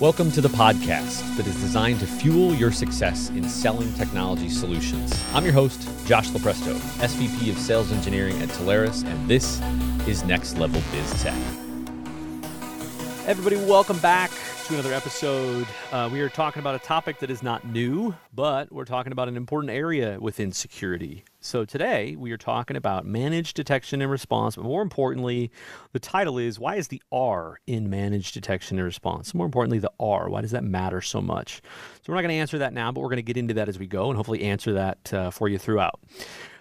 Welcome to the podcast that is designed to fuel your success in selling technology solutions. I'm your host, Josh Lupresto, SVP of Sales Engineering at Telarus, and this is Next Level Biz Tech. Everybody, welcome back to another episode. Uh, we are talking about a topic that is not new, but we're talking about an important area within security. So today we are talking about managed detection and response, but more importantly, the title is Why is the R in managed detection and response? More importantly, the R. Why does that matter so much? So we're not going to answer that now, but we're going to get into that as we go and hopefully answer that uh, for you throughout.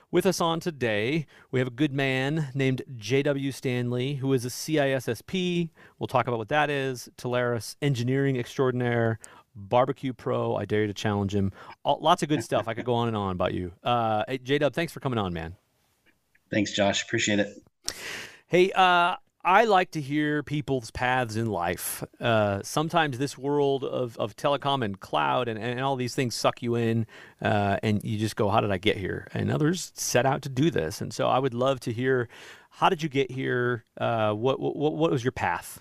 With us on today, we have a good man named J.W. Stanley, who is a CISSP. We'll talk about what that is, Telarus engineering extraordinaire, barbecue pro. I dare you to challenge him. All, lots of good stuff. I could go on and on about you. Uh, hey, J-Dub, thanks for coming on, man. Thanks, Josh. Appreciate it. Hey, uh, I like to hear people's paths in life. Uh, sometimes this world of, of telecom and cloud and, and all these things suck you in, uh, and you just go, How did I get here? And others set out to do this. And so I would love to hear how did you get here? Uh, what, what, what was your path?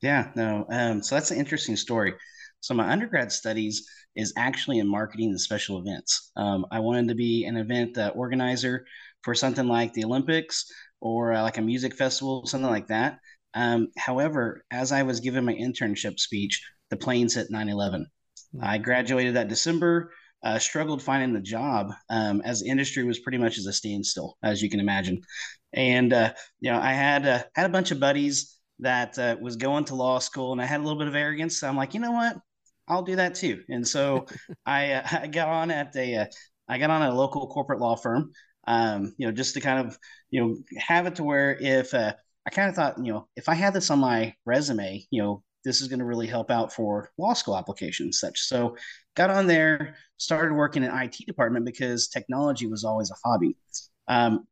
Yeah, no. Um, so that's an interesting story. So my undergrad studies is actually in marketing and special events. Um, I wanted to be an event uh, organizer for something like the Olympics or uh, like a music festival, something like that. Um, however, as I was giving my internship speech, the planes hit 9 11. Hmm. I graduated that December, uh, struggled finding the job um, as the industry was pretty much as a standstill, as you can imagine. And, uh, you know, I had, uh, had a bunch of buddies that uh, was going to law school and I had a little bit of arrogance. So I'm like, you know what? I'll do that too. And so I, uh, I got on at a, I got on a local corporate law firm um, you know, just to kind of, you know, have it to where if uh, I kind of thought, you know, if I had this on my resume, you know, this is going to really help out for law school applications such. So got on there, started working in IT department because technology was always a hobby. Um,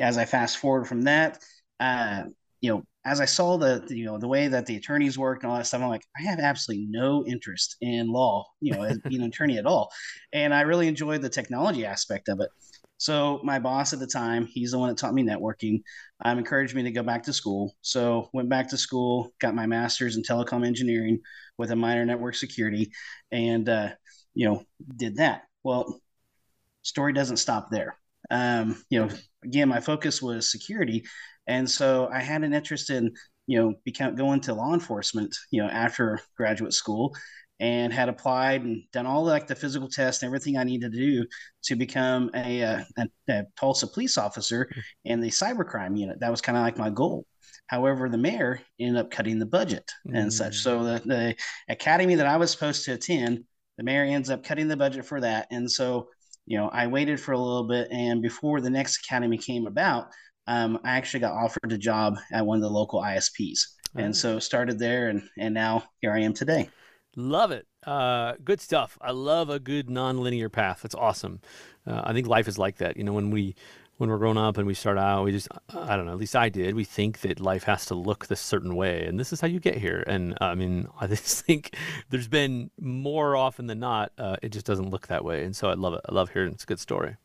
as I fast forward from that, uh, you know, as I saw the, you know the way that the attorneys work and all that stuff, I'm like, I have absolutely no interest in law, you know, as being an attorney at all, and I really enjoyed the technology aspect of it. So my boss at the time, he's the one that taught me networking. Um, encouraged me to go back to school. So went back to school, got my master's in telecom engineering with a minor network security, and uh, you know did that. Well, story doesn't stop there. Um, you know, again, my focus was security, and so I had an interest in you know become going to law enforcement. You know, after graduate school, and had applied and done all like the physical tests and everything I needed to do to become a, a, a Tulsa police officer in the cybercrime unit. That was kind of like my goal. However, the mayor ended up cutting the budget mm. and such. So the, the academy that I was supposed to attend, the mayor ends up cutting the budget for that. And so, you know, I waited for a little bit, and before the next academy came about, um, I actually got offered a job at one of the local ISPs, and so started there, and and now here I am today. Love it. Uh, good stuff. I love a good non-linear path. That's awesome. Uh, I think life is like that. You know, when we when we're grown up and we start out, we just I don't know. At least I did. We think that life has to look this certain way, and this is how you get here. And uh, I mean, I just think there's been more often than not, uh, it just doesn't look that way. And so I love it. I love hearing it's a good story.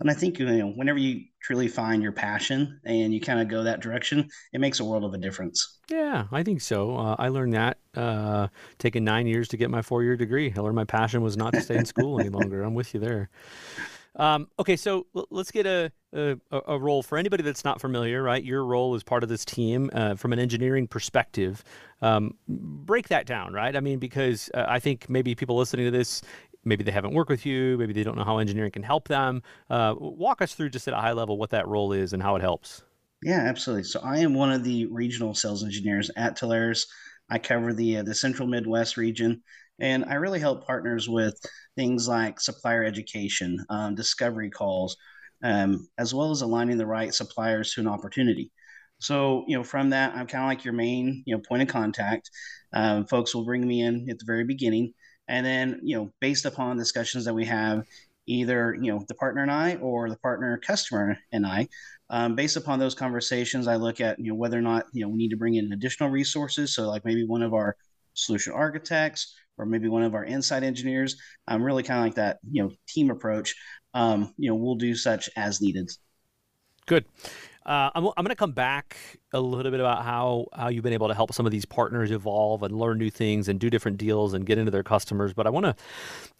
And I think you know, whenever you truly find your passion and you kind of go that direction, it makes a world of a difference. Yeah, I think so. Uh, I learned that uh, taking nine years to get my four year degree. I learned my passion was not to stay in school any longer. I'm with you there. Um, okay, so let's get a, a, a role for anybody that's not familiar. Right, your role as part of this team uh, from an engineering perspective. Um, break that down, right? I mean, because uh, I think maybe people listening to this, maybe they haven't worked with you, maybe they don't know how engineering can help them. Uh, walk us through just at a high level what that role is and how it helps. Yeah, absolutely. So I am one of the regional sales engineers at Telarus. I cover the uh, the Central Midwest region, and I really help partners with things like supplier education, um, discovery calls, um, as well as aligning the right suppliers to an opportunity. So, you know, from that, I'm kind of like your main, you know, point of contact. Um, folks will bring me in at the very beginning, and then, you know, based upon discussions that we have, either, you know, the partner and I or the partner customer and I, um, based upon those conversations, I look at, you know, whether or not, you know, we need to bring in additional resources. So like maybe one of our solution architects or maybe one of our inside engineers. I'm really kind of like that, you know, team approach. Um, you know, we'll do such as needed. Good. uh, I'm, I'm going to come back a little bit about how how you've been able to help some of these partners evolve and learn new things and do different deals and get into their customers. But I want to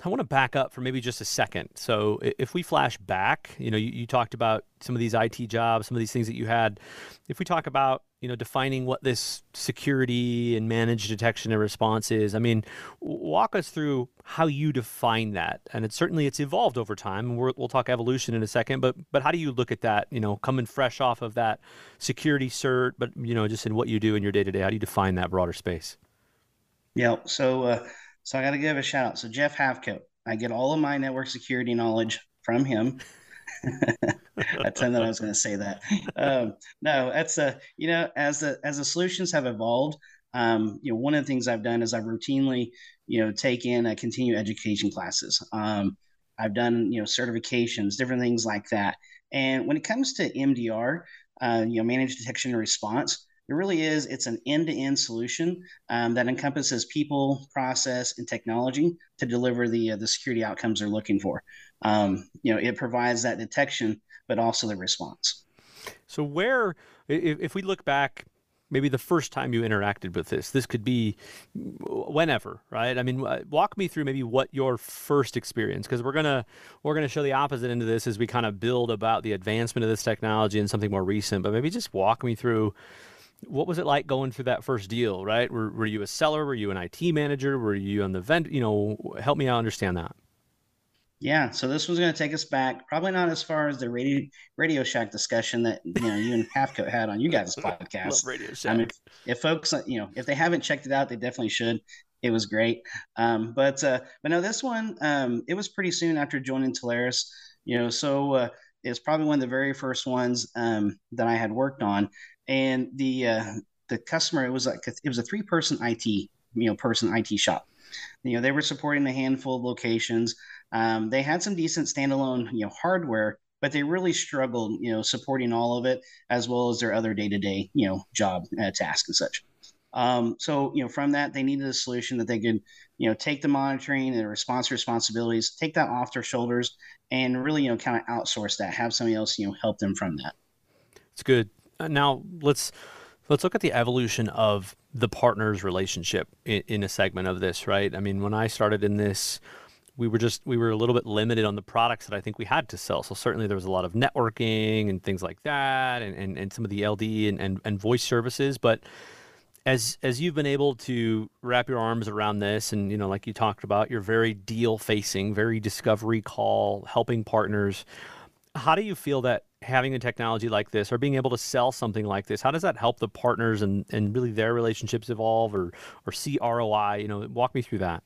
I want to back up for maybe just a second. So if we flash back, you know, you, you talked about some of these IT jobs, some of these things that you had. If we talk about you know defining what this security and managed detection and response is. I mean walk us through how you define that. And it's certainly it's evolved over time we will talk evolution in a second but but how do you look at that you know coming fresh off of that security cert but you know just in what you do in your day-to-day? How do you define that broader space? Yeah so uh, so i got to give a shout out so jeff Hathcote i get all of my network security knowledge from him I tell that I was going to say that. Um, no, that's a you know as the as the solutions have evolved, um, you know one of the things I've done is I've routinely you know taken a continuing education classes. Um, I've done you know certifications, different things like that. And when it comes to MDR, uh, you know managed detection and response, it really is it's an end-to-end solution um, that encompasses people process and technology to deliver the uh, the security outcomes they're looking for. Um, you know it provides that detection but also the response. So where if, if we look back maybe the first time you interacted with this this could be whenever right? I mean walk me through maybe what your first experience because we're gonna we're gonna show the opposite end of this as we kind of build about the advancement of this technology and something more recent but maybe just walk me through what was it like going through that first deal, right? Were, were you a seller? Were you an IT manager? Were you on the vent? You know, help me out understand that. Yeah, so this was going to take us back, probably not as far as the radio Radio Shack discussion that you know you and Hathcote had on you guys' podcast. Love Radio Shack. I mean, if folks, you know, if they haven't checked it out, they definitely should. It was great, um, but uh, but no, this one um, it was pretty soon after joining Telarus. You know, so uh, it's probably one of the very first ones um, that I had worked on, and the uh, the customer it was like a, it was a three person IT you know person IT shop. You know they were supporting a handful of locations. Um, they had some decent standalone you know hardware, but they really struggled you know supporting all of it as well as their other day to day you know job uh, tasks and such. Um, so you know from that they needed a solution that they could you know take the monitoring and the response responsibilities, take that off their shoulders, and really you know kind of outsource that, have somebody else you know help them from that. It's good. Uh, now let's let's look at the evolution of the partners relationship in, in, a segment of this right? I mean when i started in this we were just we were a little bit limited on the products that i think we had to sell. So certainly there was a lot of networking and things like that and, and, and some of the ld and, and, and voice services. But as as you've been able to wrap your arms around this and you know like you talked about you're very deal facing very discovery call helping partners. How do you feel that having a technology like this or being able to sell something like this how does that help the partners and, and really their relationships evolve or or see roi you know walk me through that.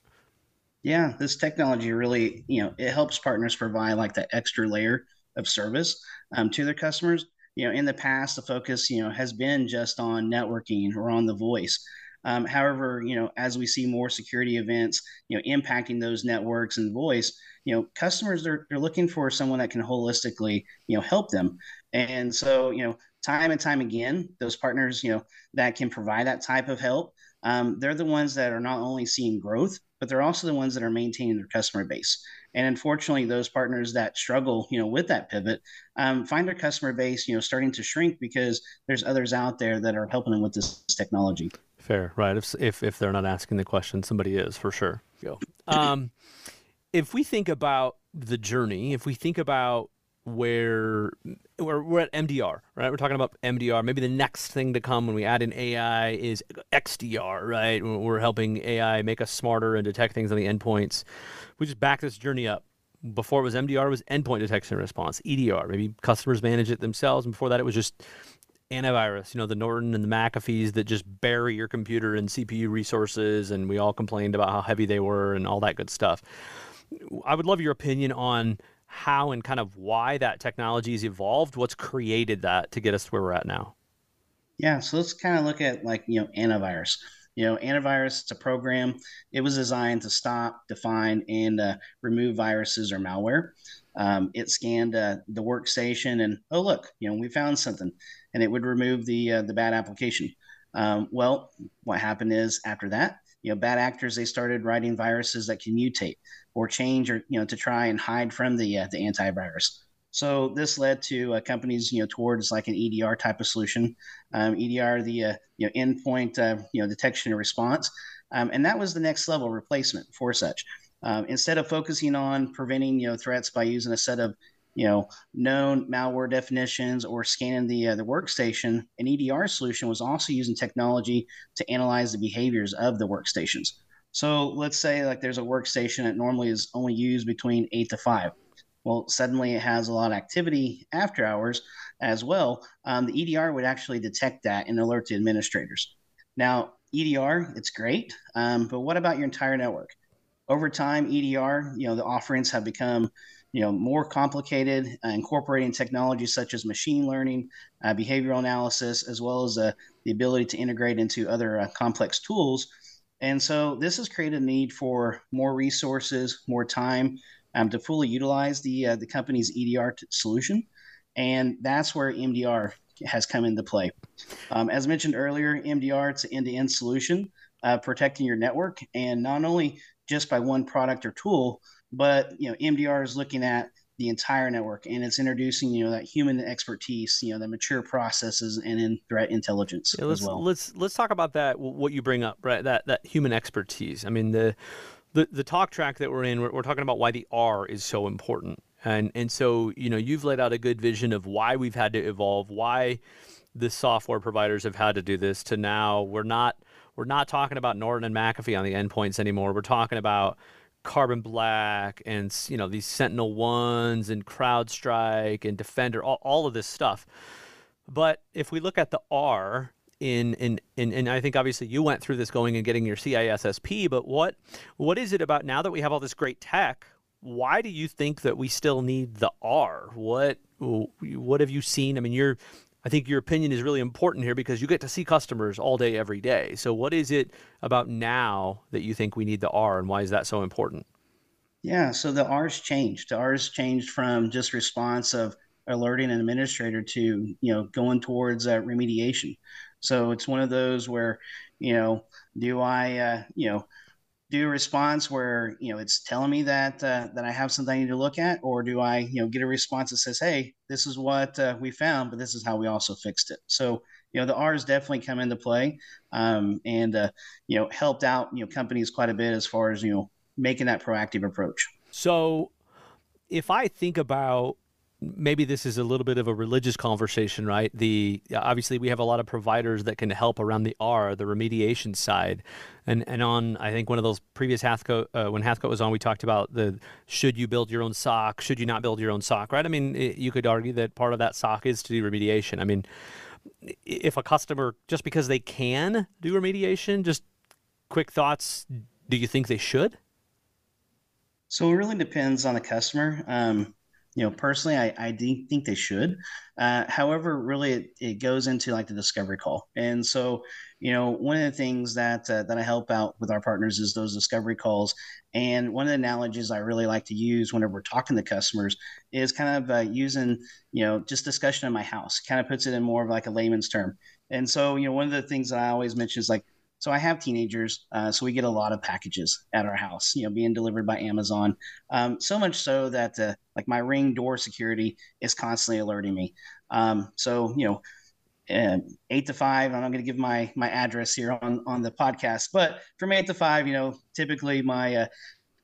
Yeah this technology really you know it helps partners provide like that extra layer of service um, to their customers. You know in the past the focus you know has been just on networking or on the voice um, however, you know, as we see more security events, you know, impacting those networks and voice, you know, customers they're, they're looking for someone that can holistically, you know, help them. And so, you know, time and time again, those partners, you know, that can provide that type of help, um, they're the ones that are not only seeing growth, but they're also the ones that are maintaining their customer base. And unfortunately, those partners that struggle, you know, with that pivot, um, find their customer base, you know, starting to shrink because there's others out there that are helping them with this technology. Fair, right? If if if they're not asking the question, somebody is for sure. Go. Um, if we think about the journey, if we think about where we're, we're at MDR, right? We're talking about MDR. Maybe the next thing to come when we add in AI is XDR, right? We're helping AI make us smarter and detect things on the endpoints. We just back this journey up. Before it was MDR, it was endpoint detection and response. EDR, maybe customers manage it themselves. And before that, it was just antivirus, you know, the Norton and the McAfee's that just bury your computer and CPU resources, and we all complained about how heavy they were and all that good stuff. I would love your opinion on how and kind of why that technology has evolved. What's created that to get us where we're at now? Yeah, so let's kind of look at like you know antivirus. You know, antivirus it's a program. It was designed to stop, define, and uh, remove viruses or malware. Um, it scanned uh, the workstation and oh look, you know we found something and it would remove the uh, the bad application. Um, well, what happened is after that, you know, bad actors they started writing viruses that can mutate or change or you know to try and hide from the uh, the antivirus. So this led to uh, companies, you know, towards like an EDR type of solution. Um, EDR, the uh, you know endpoint, uh, you know, detection and response, um, and that was the next level replacement for such. Um, instead of focusing on preventing, you know, threats by using a set of you know known malware definitions or scanning the uh, the workstation, an EDR solution was also using technology to analyze the behaviors of the workstations. So let's say like there's a workstation that normally is only used between eight to five well, suddenly it has a lot of activity after hours as well. Um, the EDR would actually detect that and alert the administrators. Now, EDR, it's great, um, but what about your entire network? Over time, EDR, you know, the offerings have become, you know, more complicated, uh, incorporating technologies such as machine learning, uh, behavioral analysis, as well as uh, the ability to integrate into other uh, complex tools. And so this has created a need for more resources, more time, um, to fully utilize the uh, the company's EDR t- solution, and that's where MDR has come into play. Um, as mentioned earlier, MDR it's an end-to-end solution uh, protecting your network, and not only just by one product or tool, but you know MDR is looking at the entire network and it's introducing you know that human expertise you know the mature processes and in threat intelligence yeah, let's, as well. let's let's talk about that what you bring up right that that human expertise. I mean the the the talk track that we're in, we're, we're, talking about why the R is so important, and and so you know you've laid out a good vision of why we've had to evolve, why the software providers have had to do this. To now, we're not we're not talking about Norton and McAfee on the endpoints anymore. We're talking about Carbon Black and you know these Sentinel ones and CrowdStrike and Defender, all, all of this stuff. But if we look at the R, in, in in and I think obviously you went through this going and getting your CISSP, but what what is it about now that we have all this great tech? Why do you think that we still need the R? What what have you seen? I mean, you're I think your opinion is really important here because you get to see customers all day every day. So what is it about now that you think we need the R and why is that so important? Yeah, so the R's changed. The R's changed from just response of alerting an administrator to you know going towards uh, remediation so it's one of those where, you know, do I, uh, you know, do a response where you know it's telling me that uh, that I have something I need to look at, or do I you know get a response that says, "Hey, this is what uh, we found, but this is how we also fixed it." So you know the R's definitely come into play, um, and uh, you know helped out you know companies quite a bit as far as you know making that proactive approach. So if I think about maybe this is a little bit of a religious conversation, right? The obviously we have a lot of providers that can help around the R, the remediation side, and and on I think one of those previous Hathcote uh, when Hathcote was on, we talked about the should you build your own SOC, should you not build your own SOC, right? I mean, it, you could argue that part of that SOC is to do remediation. I mean, if a customer just because they can do remediation, just quick thoughts, do you think they should? So it really depends on the customer. Um, you know personally i, I think they should. Uh, however really it, it goes into like the discovery call. And so you know one of the things that uh, that i help out with our partners is those discovery calls. And one of the analogies i really like to use whenever we're talking to customers is kind of uh, using you know just discussion in my house. Kind of puts it in more of like a layman's term. And so you know one of the things that i always mention is like so I have teenagers, uh, so we get a lot of packages at our house, you know, being delivered by Amazon. Um, so much so that uh, like my ring door security is constantly alerting me. Um, so you know, uh, eight to five. I'm not going to give my my address here on on the podcast, but from eight to five, you know, typically my uh,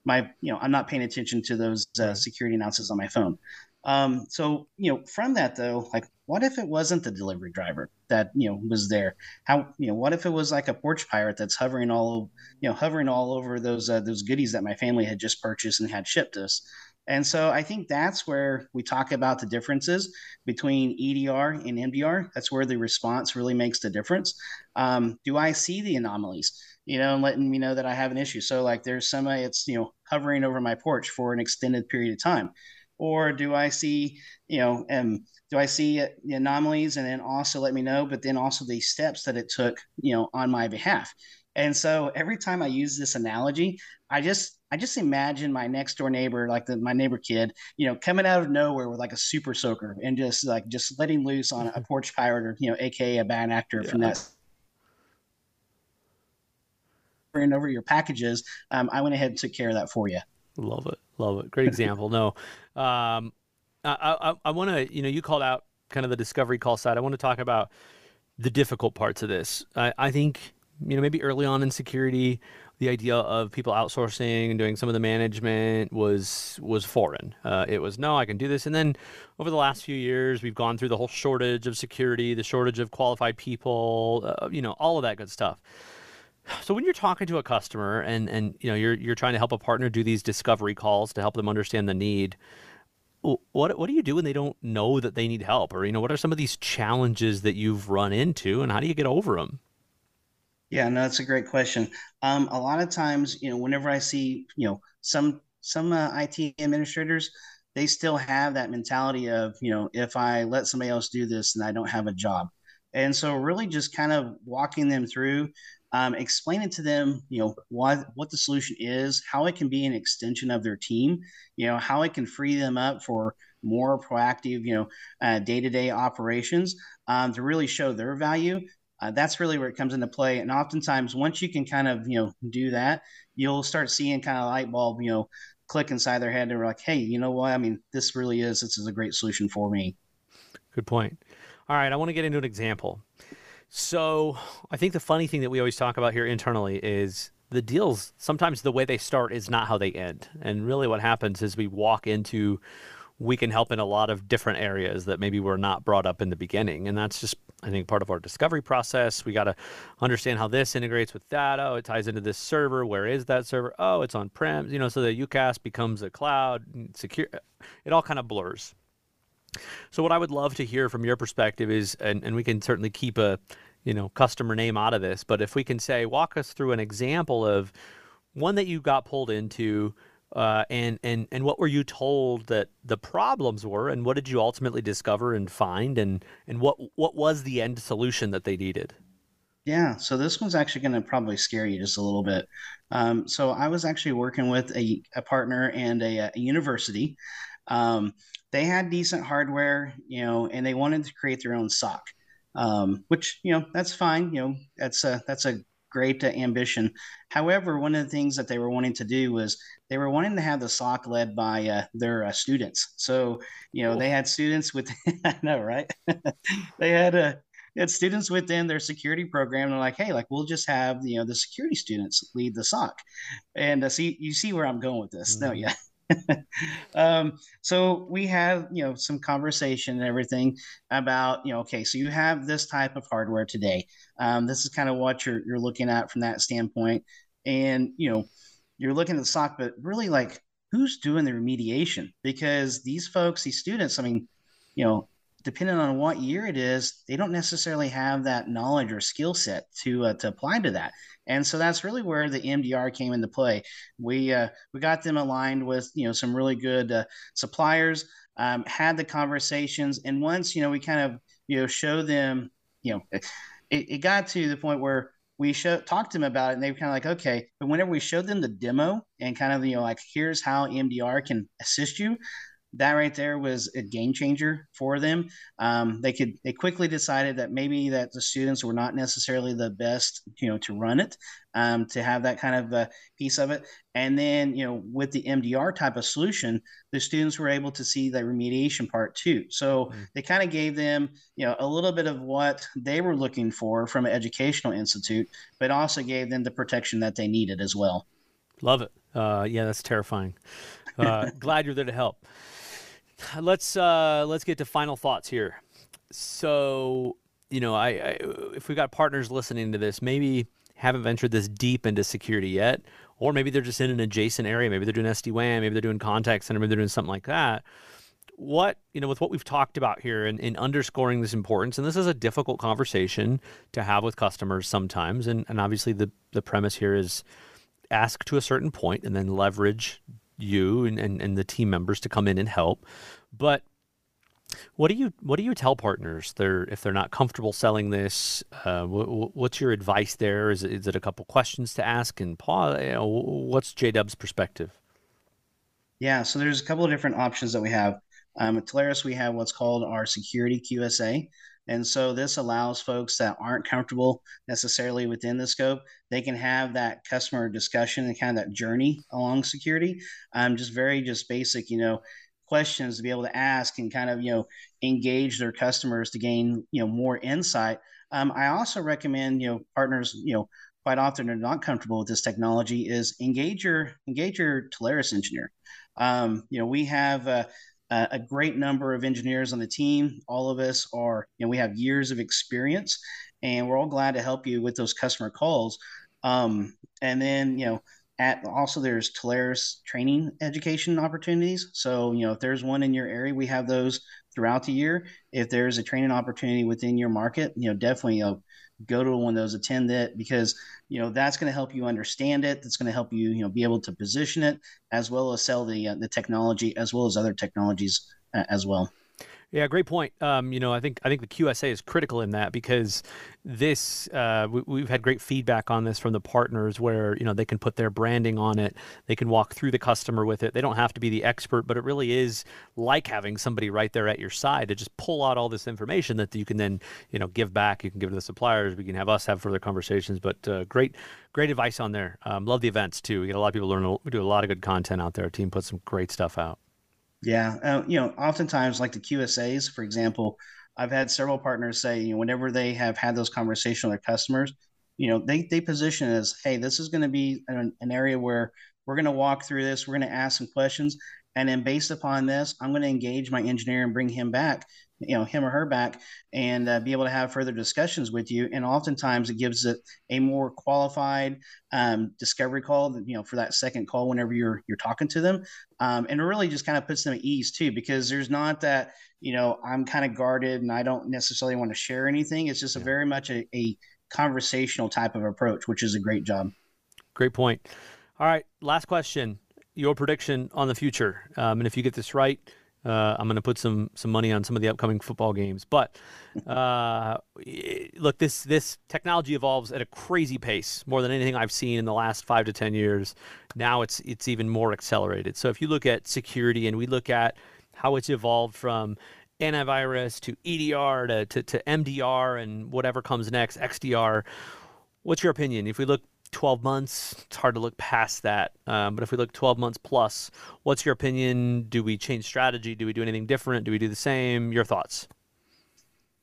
my you know I'm not paying attention to those uh, security announcements on my phone. Um, so you know, from that though, like, what if it wasn't the delivery driver that you know was there? How you know, what if it was like a porch pirate that's hovering all you know hovering all over those uh, those goodies that my family had just purchased and had shipped us? And so I think that's where we talk about the differences between EDR and MDR. That's where the response really makes the difference. Um, do I see the anomalies? You know, and letting me know that I have an issue. So like there's somebody it's you know hovering over my porch for an extended period of time or do I see, you know, um, do I see the anomalies and then also let me know, but then also the steps that it took, you know, on my behalf. And so every time I use this analogy, I just I just imagine my next door neighbor, like the, my neighbor kid, you know, coming out of nowhere with like a super soaker and just like just letting loose on a porch pirate or you know, aka a bad actor yeah. from that. Over your packages, um, I went ahead and took care of that for you. Love it. Love it. Great example. no. Um, I, I, I want to, you know, you called out kind of the discovery call side. I want to talk about the difficult parts of this. I, I think, you know, maybe early on in security, the idea of people outsourcing and doing some of the management was was foreign. Uh, it was no, I can do this. And then over the last few years, we've gone through the whole shortage of security, the shortage of qualified people, uh, you know, all of that good stuff. So when you're talking to a customer and and you know you're you're trying to help a partner do these discovery calls to help them understand the need, what what do you do when they don't know that they need help, or you know what are some of these challenges that you've run into, and how do you get over them? Yeah, no, that's a great question. Um, a lot of times, you know, whenever I see, you know, some some uh, IT administrators, they still have that mentality of, you know, if I let somebody else do this, and I don't have a job. And so, really, just kind of walking them through, um, explaining to them, you know, what what the solution is, how it can be an extension of their team, you know, how it can free them up for more proactive, you know, day to day operations um, to really show their value uh, that's really where it comes into play. And oftentimes, once you can kind of you know do that, you'll start seeing kind of light bulb you know click inside their head. They're like, hey, you know what? I mean, this really is this is a great solution for me. Good point. All right, I want to get into an example. So I think the funny thing that we always talk about here internally is the deals. Sometimes the way they start is not how they end, and really what happens is we walk into we can help in a lot of different areas that maybe were not brought up in the beginning. And that's just, I think, part of our discovery process. We got to understand how this integrates with that. Oh, it ties into this server. Where is that server? Oh, it's on prem. You know, so the UCaaS becomes a cloud secure. It all kind of blurs. So what I would love to hear from your perspective is, and, and we can certainly keep a, you know, customer name out of this, but if we can say, walk us through an example of one that you got pulled into uh, and and and what were you told that the problems were, and what did you ultimately discover and find, and and what what was the end solution that they needed? Yeah, so this one's actually going to probably scare you just a little bit. Um, so I was actually working with a, a partner and a, a university. Um, they had decent hardware, you know, and they wanted to create their own SOC, um, which you know that's fine. You know, that's a that's a great uh, ambition. However, one of the things that they were wanting to do was they were wanting to have the SOC led by uh, their uh, students. So, you know, cool. they had students with, I know, right? they had a, uh, had students within their security program. They're like, hey, like we'll just have you know the security students lead the SOC, and uh, see you see where I'm going with this. Mm-hmm. No, yeah. um, so we have you know some conversation and everything about you know okay so you have this type of hardware today. Um, this is kind of what you're, you're looking at from that standpoint. And you know you're looking at the SOC but really like who's doing the remediation? Because these folks these students i mean you know depending on what year it is, they don't necessarily have that knowledge or skill set to uh, to apply to that. And so that's really where the MDR came into play. We uh, we got them aligned with you know some really good uh, suppliers, um, had the conversations, and once you know we kind of you know show them you know it, it got to the point where we show, talked to them about it and they were kind of like okay but whenever we showed them the demo and kind of you know like here's how mdr can assist you that right there was a game changer for them. Um, they could they quickly decided that maybe that the students were not necessarily the best, you know, to run it, um, to have that kind of a piece of it. And then you know, with the MDR type of solution, the students were able to see the remediation part too. So mm-hmm. they kind of gave them you know a little bit of what they were looking for from an educational institute, but also gave them the protection that they needed as well. Love it. Uh, yeah, that's terrifying. Uh, glad you're there to help let's uh, let's get to final thoughts here. So, you know, I, I if we got partners listening to this, maybe haven't ventured this deep into security yet, or maybe they're just in an adjacent area. Maybe they're doing SD WAN, maybe they're doing contact center, maybe they're doing something like that. What you know, with what we've talked about here and, in underscoring this importance, and this is a difficult conversation to have with customers sometimes, and, and obviously the the premise here is ask to a certain point and then leverage you and, and, and the team members to come in and help. But what do you what do you tell partners they're if they're not comfortable selling this? Uh, what's your advice there? Is it, is it a couple questions to ask and pause? You know, what's JDub's perspective? Yeah, so there's a couple of different options that we have. Um, at Telarus, we have what's called our security QSA. And so this allows folks that aren't comfortable necessarily within the scope, they can have that customer discussion and kind of that journey along security. Um, just very just basic, you know, questions to be able to ask and kind of you know engage their customers to gain you know more insight. Um, I also recommend you know partners you know quite often are not comfortable with this technology is engage your engage your Telarus engineer. Um, you know we have a, a great number of engineers on the team. All of us are you know we have years of experience, and we're all glad to help you with those customer calls. Um, and then you know at also there's Telarus training education opportunities. So, you know, if there's one in your area, we have those throughout the year. If there's a training opportunity within your market, you know, definitely go to one of those, attend it because, you know, that's going to help you understand it. That's going to help you, you know, be able to position it as well as sell the, uh, the technology as well as other technologies uh, as well. Yeah, great point. Um, you know, I think I think the QSA is critical in that because this uh, we, have had great feedback on this from the partners where you know they can put their branding on it, they can walk through the customer with it. They don't have to be the expert, but it really is like having somebody right there at your side to just pull out all this information that you can then you know give back. You can give to the suppliers. We can have us have further conversations. But uh, great, great advice on there. Um, love the events too. We get a lot of people learn. We do a lot of good content out there. Our team puts some great stuff out. Yeah, uh, you know, oftentimes like the QSAs, for example, I've had several partners say, you know, whenever they have had those conversations with their customers, you know, they they position as, hey, this is going to be an, an area where we're going to walk through this, we're going to ask some questions, and then based upon this, I'm going to engage my engineer and bring him back you know him or her back and uh, be able to have further discussions with you. And oftentimes it gives it a more qualified um, discovery call you know for that second call whenever you're you're talking to them. Um, and it really just kind of puts them at ease too because there's not that you know i'm kind of guarded and i don't necessarily want to share anything. It's just a very much a, a conversational type of approach which is a great job. Great point. All right last question your prediction on the future um, and if you get this right uh, I'm going to put some some money on some of the upcoming football games. But uh, look, this this technology evolves at a crazy pace, more than anything I've seen in the last five to ten years. Now it's it's even more accelerated. So if you look at security and we look at how it's evolved from antivirus to EDR to, to, to MDR and whatever comes next, XDR. What's your opinion? If we look 12 months, it's hard to look past that. Um, but if we look 12 months plus, what's your opinion? Do we change strategy? Do we do anything different? Do we do the same? Your thoughts?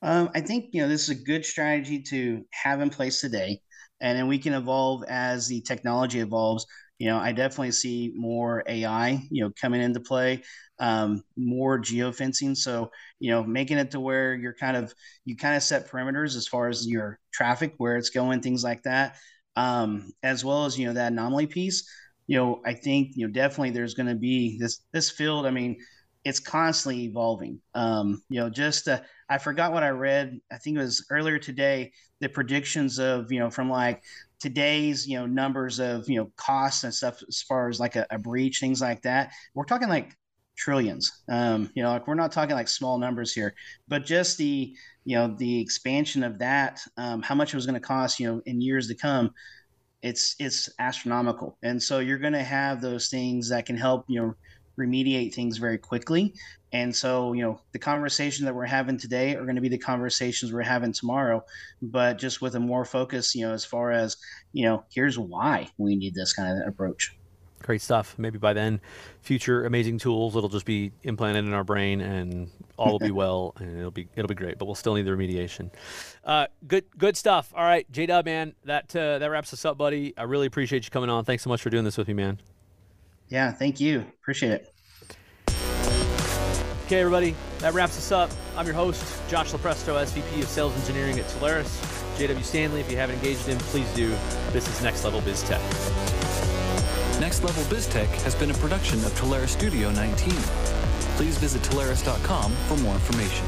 Um, I think you know this is a good strategy to have in place today, and then we can evolve as the technology evolves. You know, I definitely see more AI, you know, coming into play, um, more geofencing. So, you know, making it to where you're kind of you kind of set perimeters as far as your traffic, where it's going, things like that um, as well as you know that anomaly piece. You know, I think you know definitely there's going to be this this field. I mean, it's constantly evolving. Um, you know, just uh, I forgot what I read. I think it was earlier today. The predictions of you know from like today's you know numbers of you know costs and stuff as far as like a, a breach, things like that. We're talking like trillions. Um, you know, like we're not talking like small numbers here, but just the you know the expansion of that, um, how much it was going to cost, you know, in years to come, it's it's astronomical. And so you're going to have those things that can help you know remediate things very quickly. And so, you know, the conversation that we're having today are going to be the conversations we're having tomorrow, but just with a more focus, you know, as far as, you know, here's why we need this kind of approach. Great stuff. Maybe by then, future amazing tools it'll just be implanted in our brain, and all will be well, and it'll be it'll be great. But we'll still need the remediation. Uh, good good stuff. All right, J Dub, man, that uh, that wraps us up, buddy. I really appreciate you coming on. Thanks so much for doing this with me, man. Yeah, thank you. Appreciate it. Okay, everybody, that wraps us up. I'm your host, Josh Lupresto, SVP of Sales Engineering at Telarus. JW Stanley, if you haven't engaged him, please do. This is Next Level Biz Tech. Next Level BizTech has been a production of Telarus Studio 19. Please visit Telarus.com for more information.